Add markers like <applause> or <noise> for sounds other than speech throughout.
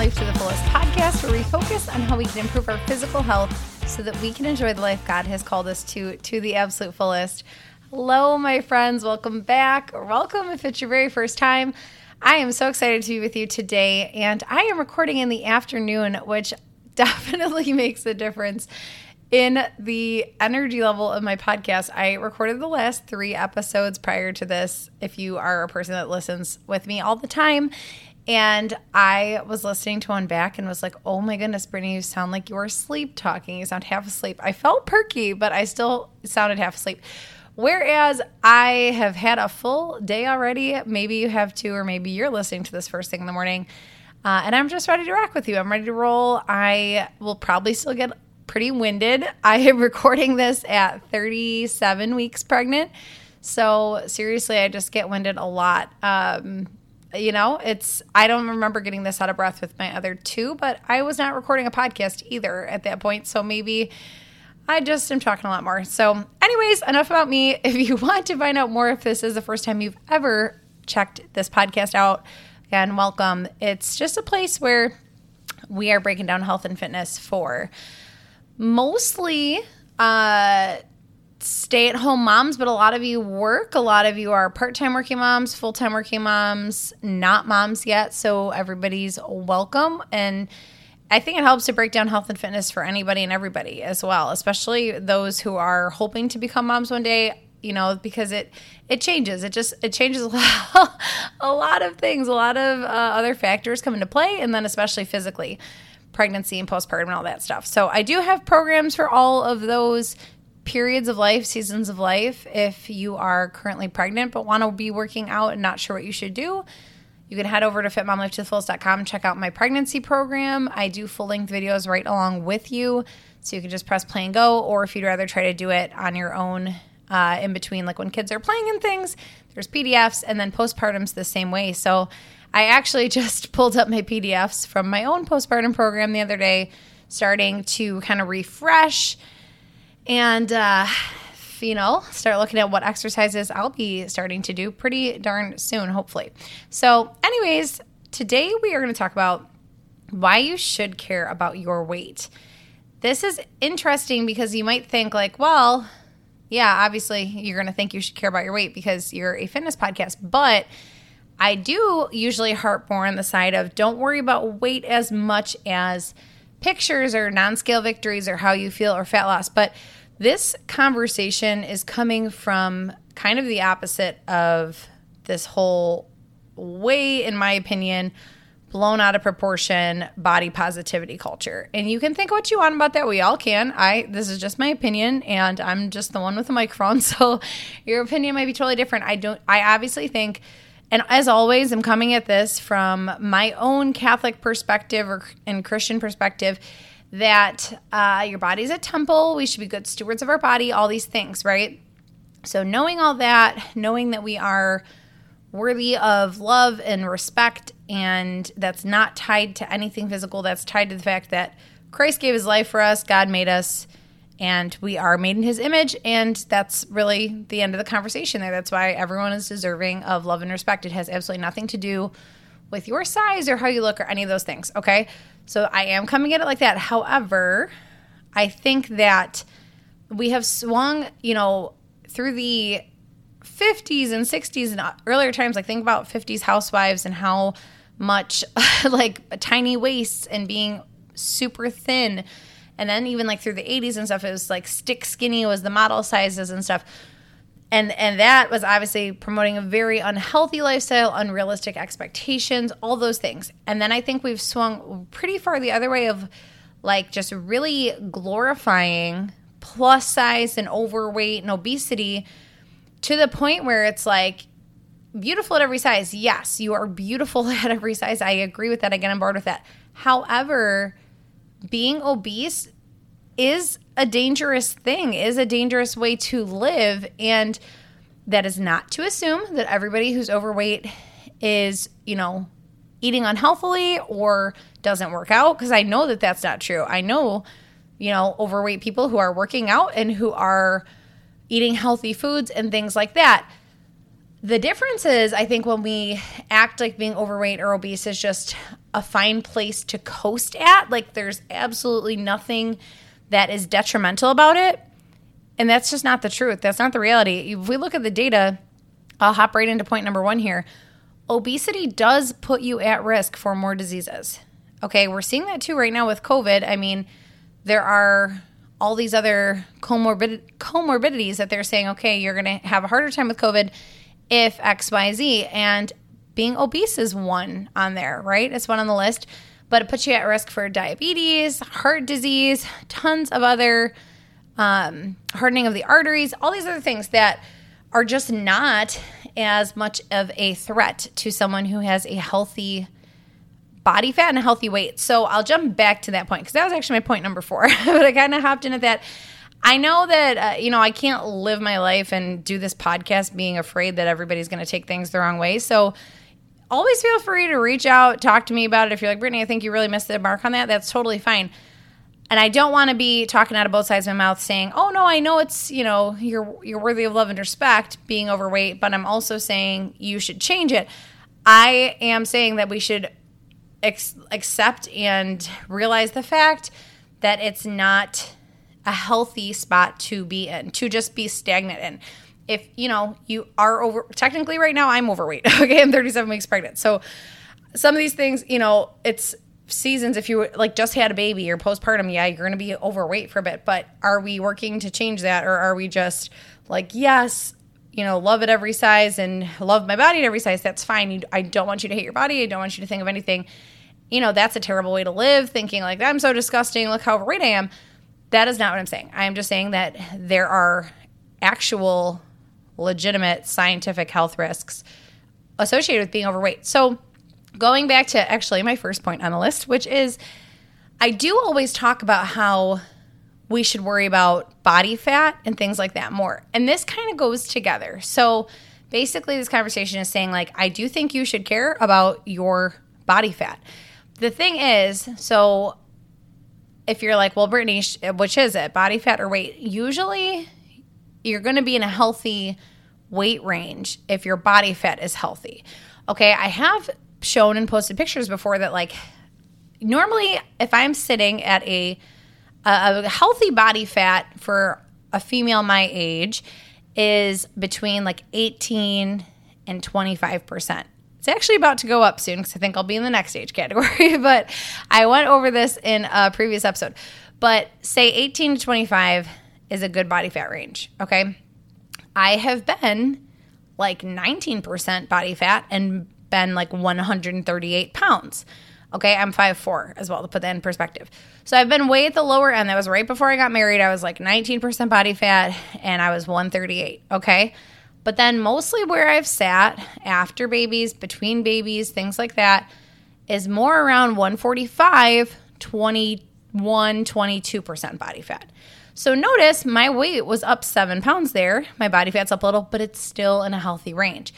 Life to the Fullest podcast, where we focus on how we can improve our physical health so that we can enjoy the life God has called us to to the absolute fullest. Hello, my friends. Welcome back, welcome if it's your very first time. I am so excited to be with you today, and I am recording in the afternoon, which <laughs> definitely makes a difference in the energy level of my podcast. I recorded the last three episodes prior to this. If you are a person that listens with me all the time, and I was listening to one back and was like, oh my goodness, Brittany, you sound like you are sleep talking. You sound half asleep. I felt perky, but I still sounded half asleep. Whereas I have had a full day already. Maybe you have too, or maybe you're listening to this first thing in the morning. Uh, and I'm just ready to rock with you. I'm ready to roll. I will probably still get pretty winded. <laughs> I am recording this at 37 weeks pregnant. So seriously, I just get winded a lot. Um, you know, it's, I don't remember getting this out of breath with my other two, but I was not recording a podcast either at that point. So maybe I just am talking a lot more. So, anyways, enough about me. <laughs> If you want to find out more, if this is the first time you've ever checked this podcast out, again, welcome. It's just a place where we are breaking down health and fitness for mostly uh, stay at home moms, but a lot of you work. A lot of you are part time working moms, full time working moms, not moms yet. So everybody's welcome. And I think it helps to break down health and fitness for anybody and everybody as well, especially those who are hoping to become moms one day. You know, because it it changes. It just it changes <laughs> a lot, a lot of things. A lot of uh, other factors come into play, and then especially physically, pregnancy and postpartum and all that stuff. So I do have programs for all of those periods of life, seasons of life. If you are currently pregnant but want to be working out and not sure what you should do, you can head over to fitmomlifetothefullest.com check out my pregnancy program. I do full length videos right along with you. So you can just press play and go, or if you'd rather try to do it on your own uh, in between, like when kids are playing and things, there's PDFs, and then postpartum's the same way. So I actually <laughs> just pulled up my PDFs from my own postpartum program the other day, starting to kind of refresh and uh, you know start looking at what exercises I'll be starting to do pretty darn soon, hopefully. So, anyways, today we are going to talk about why you should care about your weight. This is interesting because you might think like, well, yeah, obviously you're going to think you should care about your weight because you're a fitness podcast, but I do usually harp more on the side of don't worry about weight as much as pictures or non-scale victories or how you feel or fat loss, but this conversation is coming from kind of the opposite of this whole way, in my opinion, blown out of proportion body positivity culture. And you can think what you want about that. We all can. I this is just my opinion and I'm just the one with the microphone. <laughs> So your opinion might be totally different. I don't I obviously think and as always, I'm coming at this from my own Catholic perspective or and Christian perspective that uh, your body's a temple. We should be good stewards of our body, all these things, right? So, knowing all that, knowing that we are worthy of love and respect, and that's not tied to anything physical, that's tied to the fact that Christ gave his life for us, God made us, and we are made in his image. And that's really the end of the conversation there. That's why everyone is deserving of love and respect. It has absolutely nothing to do with your size or how you look or any of those things, okay? So I am coming at it like that. However, I think that we have swung, you know, through the 50s and 60s and earlier times. Like, think about 50s housewives and how much <laughs> like tiny waists and being super thin. And then even like through the 80s and stuff, it was like stick skinny was the model sizes and stuff. And and that was obviously promoting a very unhealthy lifestyle unrealistic expectations all those things. And then i think we've swung pretty far the other way of like just really glorifying plus size and overweight and obesity to the point where it's like beautiful at every size. Yes you are beautiful <laughs> at every size. I agree with that. I get on board with that. However being obese is a dangerous thing, is a dangerous way to live. And that is not to assume that everybody who's overweight is, you know, eating unhealthily or doesn't work out because I know that that's not true. I know, you know, overweight people who are working out and who are eating healthy foods and things like that. The difference is, I think, when we act like being overweight or obese is just a fine place to coast at. Like there's absolutely nothing that is detrimental about it. And that's just not the truth. That's not the reality. If we look at the data, I'll hop right into point number one here. Obesity does put you at risk for more diseases. Okay, we're seeing that too right now with COVID. I mean, there are all these other comorbid- comorbidities that they're saying, okay, you're going to have a harder time with COVID if XYZ. And being obese is one on there, right? It's one on the list, but it puts you at risk for diabetes, heart disease, tons of other um, hardening of the arteries, all these other things that are just not as much of a threat to someone who has a healthy body fat and a healthy weight. So I'll jump back to that point because that was actually my point number four, <laughs> but I kind of hopped in at that. I know that, uh, you know, I can't live my life and do this podcast being afraid that everybody's going to take things the wrong way. So always feel free to reach out, talk to me about it. If you're like, Brittany, I think you really missed the mark on that, that's totally fine. And I don't want to be talking out of both sides of my mouth saying, "Oh no, I know it's, you know, you're you're worthy of love and respect being overweight, but I'm also saying you should change it." I am saying that we should ex- accept and realize the fact that it's not a healthy spot to be in, to just be stagnant in. If you know you are over, technically right now I'm overweight. <laughs> Okay, I'm 37 weeks pregnant. So some of these things, you know, it's seasons. If you like just had a baby or postpartum, yeah, you're going to be overweight for a bit. But are we working to change that, or are we just like, yes, you know, love at every size and love my body at every size? That's fine. You, I don't want you to hate your body. I don't want you to think of anything you know, that's a terrible way to live, thinking like, I'm so disgusting, look how overweight I am. That is not what I'm saying. I am just saying that there are actual, legitimate scientific health risks associated with being overweight. So, going back to actually my first point on the list, which is I do always talk about how we should worry about body fat and things like that more. And this kind of goes together. So, basically, this conversation is saying, like, I do think you should care about your body fat the thing is, so if you're like, well, Brittany, which is it, body fat or weight? Usually you're going to be in a healthy weight range if your body fat is healthy. Okay, I have shown and posted pictures before that, like, normally if I'm sitting at a, a healthy body fat for a female my age is between like 18 and 25%. It's actually about to go up soon because I think I'll be in the next age category. <laughs> but I went over this in a previous episode. But say 18 to 25 is a good body fat range. Okay. I have been like 19% body fat and been like 138 pounds. Okay, I'm 5'4 as well to put that in perspective. So I've been way at the lower end. That was right before I got married. I was like 19% body fat and I was 138. Okay. But then mostly where I've sat after babies, between babies, things like that, is more around 145, 21, 22% body fat. So notice my weight was up seven pounds there. My body fat's up a little, but it's still in a healthy range.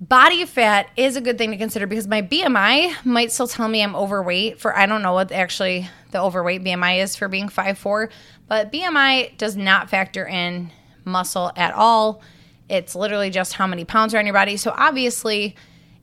Body fat is a good thing to consider because my BMI might still tell me I'm overweight for I don't know what actually the overweight BMI is for being 5'4, but BMI does not factor in muscle at all. It's literally just how many pounds are on your body. So obviously,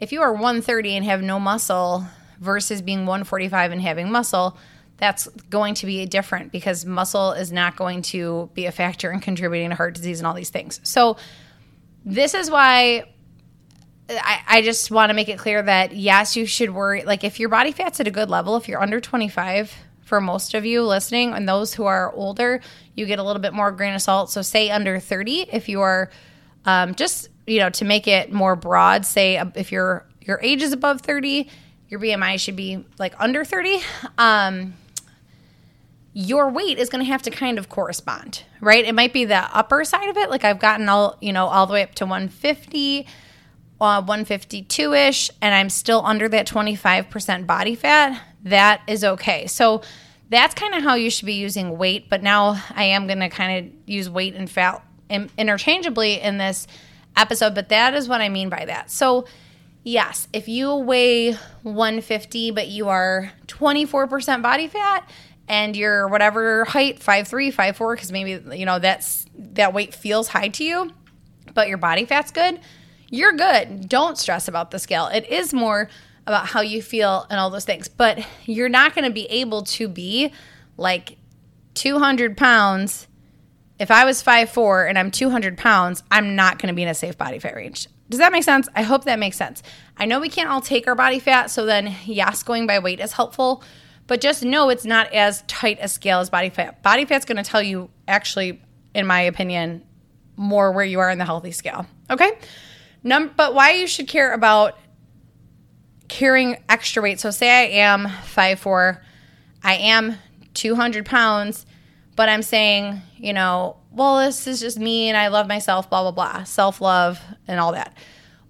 if you are 130 and have no muscle versus being 145 and having muscle, that's going to be different because muscle is not going to be a factor in contributing to heart disease and all these things. So, this is why I, I just want to make it clear that yes, you should worry. Like, if your body fat's at a good level, if you're under 25, for most of you listening, and those who are older, you get a little bit more grain of salt. So, say under 30, if you are um, just you know to make it more broad, say if your your age is above thirty, your BMI should be like under thirty. Um, your weight is going to have to kind of correspond, right? It might be the upper side of it. Like I've gotten all, you know, all the way up to 150, uh, 152 ish, and I'm still under that 25% body fat. That is okay. So that's kind of how you should be using weight. But now I am going to kind of use weight and fat interchangeably in this episode, but that is what I mean by that. So, yes, if you weigh 150 but you are 24% body fat and you're whatever height, 5'3, 5'4 cuz maybe you know that's that weight feels high to you, but your body fat's good, you're good. Don't stress about the scale. It is more about how you feel and all those things. But you're not going to be able to be like 200 pounds. If I was 5'4 and I'm 200 pounds, I'm not going to be in a safe body fat range. Does that make sense? I hope that makes sense. I know we can't all take our body fat, so then, yes, going by weight is helpful, but just know it's not as tight a scale as body fat. Body fat's going to tell you, actually, in my opinion, more where you are in the healthy scale. Okay? Num- but why you should care about carrying extra weight. So, say I am 5'4, I am 200 pounds, but I'm saying, you know, well, this is just me and I love myself, blah, blah, blah, self love and all that.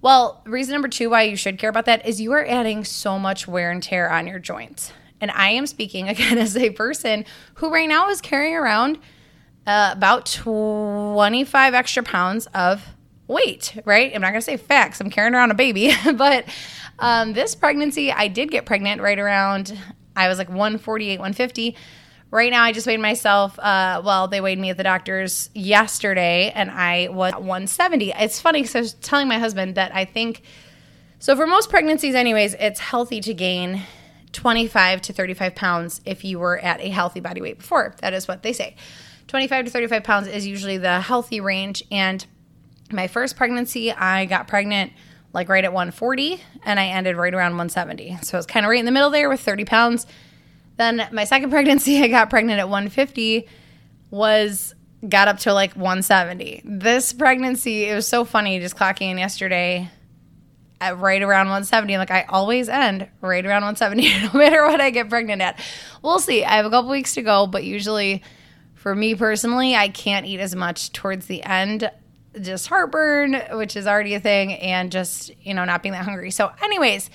Well, reason number two why you should care about that is you are adding so much wear and tear on your joints. And I am speaking <laughs> again as a person who right now is carrying around uh, about 25 extra pounds of weight, right? I'm not to say facts. I'm carrying around a baby, <laughs> but um, this pregnancy, I did get pregnant right around, I was like 148, 150. Right now, I just weighed myself. Uh, well, they weighed me at the doctor's yesterday, and I was 170. It's funny because I was telling my husband that I think so. For most pregnancies, anyways, it's healthy to gain 25 to 35 pounds if you were at a healthy body weight before. That is what they say. 25 to 35 pounds is usually the healthy range. And my first pregnancy, I got pregnant like right at 140 and I ended right around 170. So it's kind of right in the middle there with 30 pounds. Then my second <laughs> pregnancy, I got pregnant at 150, was got up to like 170. This pregnancy, it was so funny just clocking in yesterday right around 170. Like, I always end right around 170, <laughs> no matter what I get pregnant at. We'll see. I have a couple weeks to go, but usually for me personally, I can't eat as much towards the end just heartburn, which is already a thing, and just, you know, not being that hungry. So, anyways,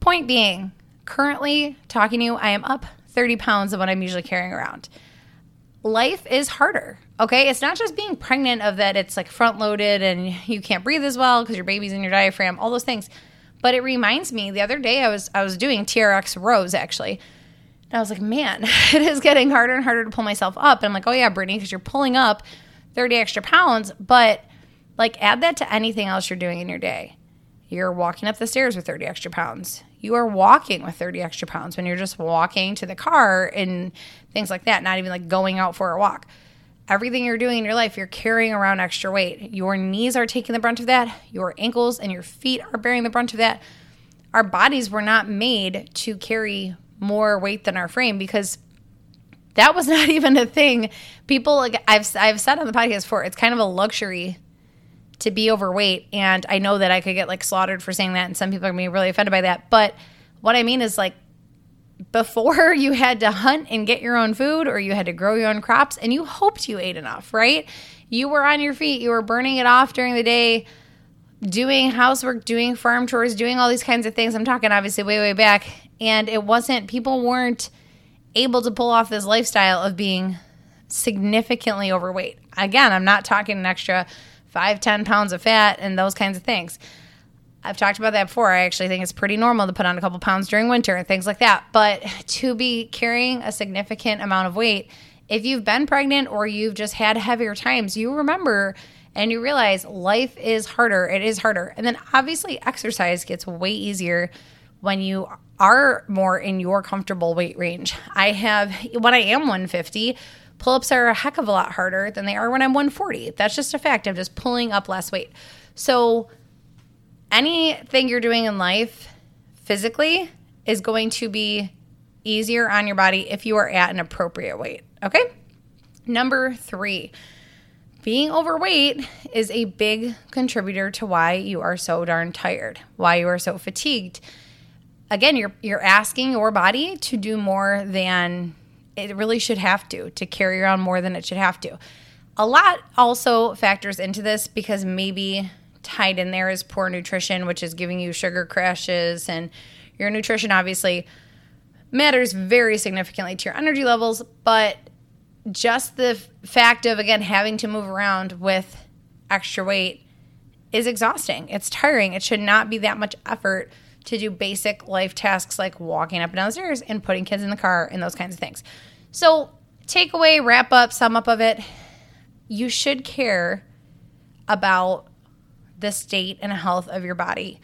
point being, currently talking to you, I am up 30 pounds of what I'm usually carrying around. Life is harder. Okay. It's not just being pregnant of that it's like front loaded and you can't breathe as well because your baby's in your diaphragm, all those things. But it reminds me the other day I was I was doing TRX rows actually. And I was like, man, <laughs> it is getting harder and harder to pull myself up. And I'm like, oh yeah, Brittany, because you're pulling up 30 extra pounds, but like add that to anything else you're doing in your day. You're walking up the stairs with 30 extra pounds. You are walking with 30 extra pounds when you're just walking to the car and things like that, not even like going out for a walk. Everything you're doing in your life, you're carrying around extra weight. Your knees are taking the brunt of that. Your ankles and your feet are bearing the brunt of that. Our bodies were not made to carry more weight than our frame because that was <laughs> not even a thing. People like I've I've said on the podcast before, it's kind of a luxury to be overweight, and I know that I could get like slaughtered for saying that, and some people are gonna be really offended by that. But what I mean is like before <laughs> you had to hunt and get your own food or you had to grow your own crops and you hoped you ate enough, right? You were on your feet, you were burning it off during the day, doing housework, doing farm chores, doing all these kinds of things. I'm talking obviously way, way back. And it wasn't, people weren't able to pull off this lifestyle of being significantly overweight. Again, I'm not talking an extra five, 10 pounds of fat and those kinds of things. I've talked about that before. I actually think it's pretty normal to put on a couple pounds during winter and things like that. But to be carrying a significant amount of weight, if you've been pregnant or you've just had heavier times, you remember and you realize life is harder. It is harder. And then obviously, exercise gets way easier when you are more in your comfortable weight range. I have, when I am 150, pull ups are a heck of a lot harder than they are when I'm 140. That's just a fact. I'm just pulling up less weight. So, anything you're doing in life physically is going to be easier on your body if you are at an appropriate weight. Okay. Number three, being overweight is a big contributor to why you are so darn tired, why you are so fatigued again, you're you're asking your body to do more than it really should have to, to carry around more than it should have to. A lot also factors into this because maybe tied in there is poor nutrition, which is giving you sugar crashes, and your nutrition obviously matters very significantly to your energy levels, but just the fact of again having to move around with extra weight is exhausting. It's tiring. It should not be that much effort to do basic life tasks like walking up and down the stairs and putting kids in the car and those kinds of things. So, takeaway, wrap up, sum up of it you should care about the state and health of your body.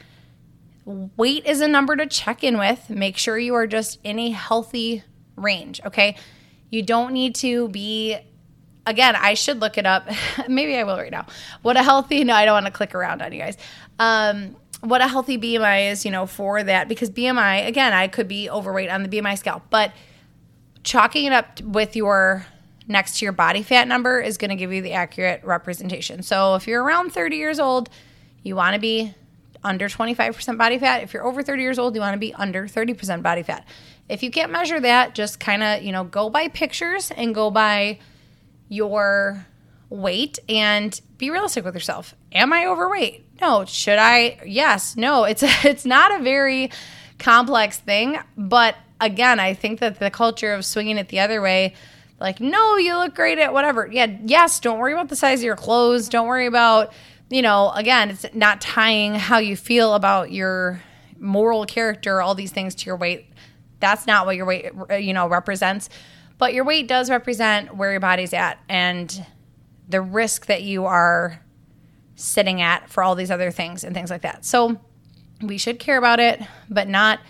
weight is a number to check in with. Make sure you are just in a healthy range, okay? You don't need to be again, I should look it up. <laughs> Maybe I will right now. What a healthy no, I don't want to click around on you guys. Um what a healthy BMI is, you know, for that because BMI, again, I could be overweight on the BMI scale, but chalking it up with your next to your body fat number is going to give you the accurate representation. So if you're around 30 years old, you want to be under 25% body fat. If you're over 30 years old, you want to be under 30% body fat. If you can't measure that, just kind of, you know, go by pictures and go by your weight and be realistic with yourself. Am I overweight? No. Should I? Yes. No. <laughs> It's it's not a very complex thing, but again, I think that the culture of swinging it the other way, like, no, you look great at whatever. Yeah, yes, don't worry about the size of your clothes. Don't worry about, you know, again, it's not tying how you feel about your moral character, all these things to your weight. That's not what your weight, you know, represents. But your weight does represent where your body's at and the risk that you are sitting at for all these other things and things like that. So we should care about it, but not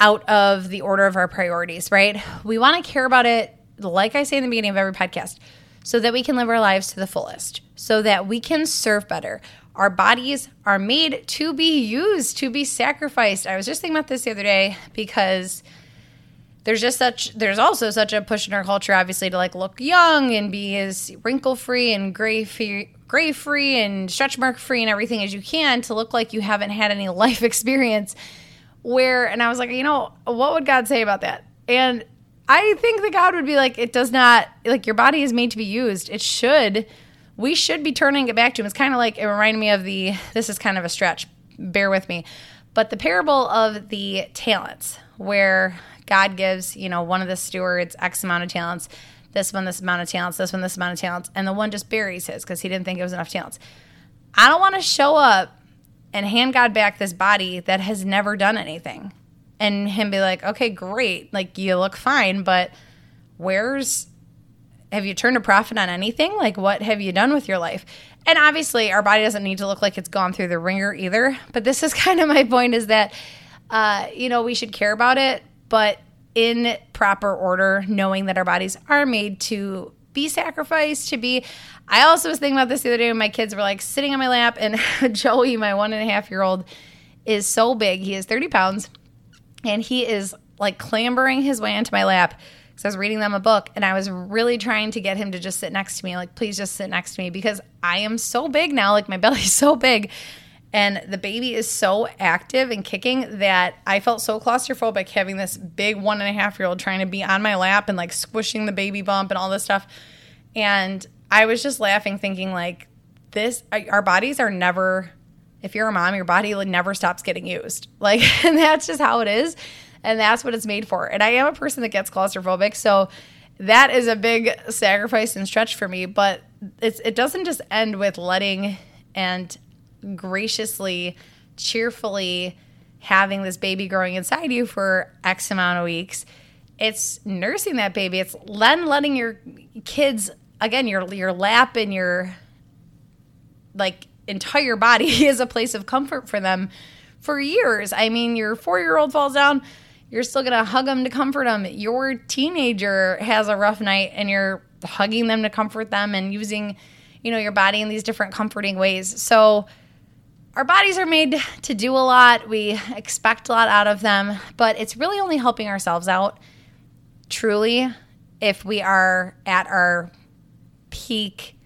out of the order of our priorities, right? We want to care about it, like I say in the beginning of every podcast, so that we can live our lives to the fullest, so that we can serve better. Our bodies are made to be used, to be sacrificed. I was just thinking about this the other day because there's just such there's also such a push in our culture obviously to like look young and be as wrinkle free and gray free gray free and stretch mark free and everything as you can to look like you haven't had any <laughs> life experience where and I was like, you know, what would God say about that? And I think that God would be like, it does not like your body is made to be used. It should. We should be turning it back to him. It's kind of like it reminded me of the this is kind of a stretch. Bear with me. But the parable of the talents, where God gives, you know, one of the stewards X amount of talents, this one this amount of talents, this one this amount of talents, and the one just buries his because he didn't think it was enough talents. I don't want to show up and hand God back this body that has never done anything. And him be like, okay, great. Like, you look fine, but where's, have you turned a profit on anything? Like, what have you done with your life? And obviously, our body doesn't need to look like it's gone through the ringer either. But this is <laughs> kind of my point is that, uh, you know, we should care about it, but in proper order, knowing that our bodies are made to be sacrificed, to be. I also was thinking about this the other day when my kids were like sitting on my lap, and <laughs> Joey, my one and a half year old, is so big. He is 30 pounds, and he is like clambering his way into my lap because I was reading them a book, and I was really trying to get him to just sit next to me. Like, please just sit next to me because I am so big now. Like, my belly's <laughs> so big. And the baby is so active and kicking that I felt so claustrophobic having this big one and a half year old trying to be on my lap and like squishing the baby bump and all this stuff. And I was just laughing, thinking like this. Our bodies are never. If you're a mom, your body never stops getting used. <laughs> Like, and that's just how it is, and that's what it's made for. And I am a person that gets claustrophobic, so that is a big sacrifice and stretch for me. But it's it doesn't just end with letting and graciously, cheerfully having this baby growing inside you for X amount of weeks. It's nursing that baby. It's then letting your kids again your your lap and your like entire body <laughs> is a place of comfort for them for years. I mean, your 4-year-old falls down, you're still to hug them to comfort them. Your teenager has a rough night and you're hugging them to comfort them and using, you know, your body in these different comforting ways. So our bodies are made to do a lot. We expect a lot out of them, but it's really only helping ourselves out truly if we are at our peak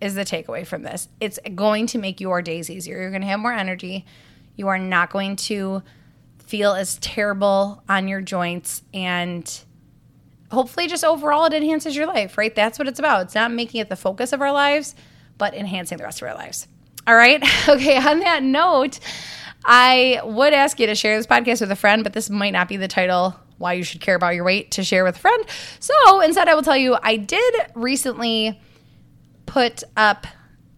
is the takeaway from this. It's going to make your days easier. You're going to have more energy. You are not going to feel as terrible on your joints and hopefully just overall it enhances your life, right? That's what it's about. It's not making it the focus of our lives, but enhancing the rest of our lives. All right. <laughs> Okay, on that note, I would ask you to share this podcast with a friend, but this might not be the title why you should care about your weight to share with a friend. So instead, I will tell you I did recently put up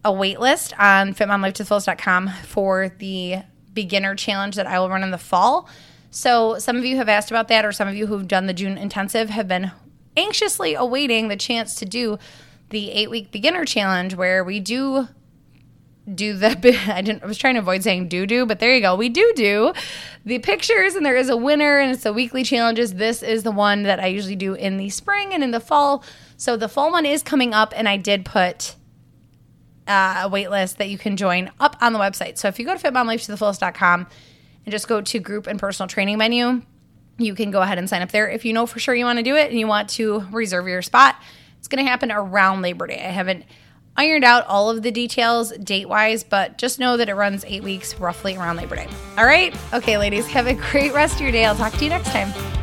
a wait list on fitmomlifetothefullest.com for the beginner challenge that I will run in the fall. So some of you have asked about that, or some of you who've done the June intensive have been anxiously awaiting the chance to do the eight week beginner challenge where we do do the <laughs> I didn't I was trying to avoid saying do do, but there you go. We do do the pictures and there is a winner and it's the weekly challenges. This is the one that I usually do in the spring and in the fall. So the fall one is coming up and I did put uh, a wait list that you can join up on the website. So if you go to fitmomlifetothefullest.com and just go to group and personal training menu, you can go ahead and sign up there. If you know for sure you want to do it and you want to reserve your spot, it's going to happen around Labor Day. I haven't ironed out all of the details date wise, but just know that it runs eight weeks roughly around Labor Day. All right. Okay, ladies, have a great rest of your day. I'll talk to you next time.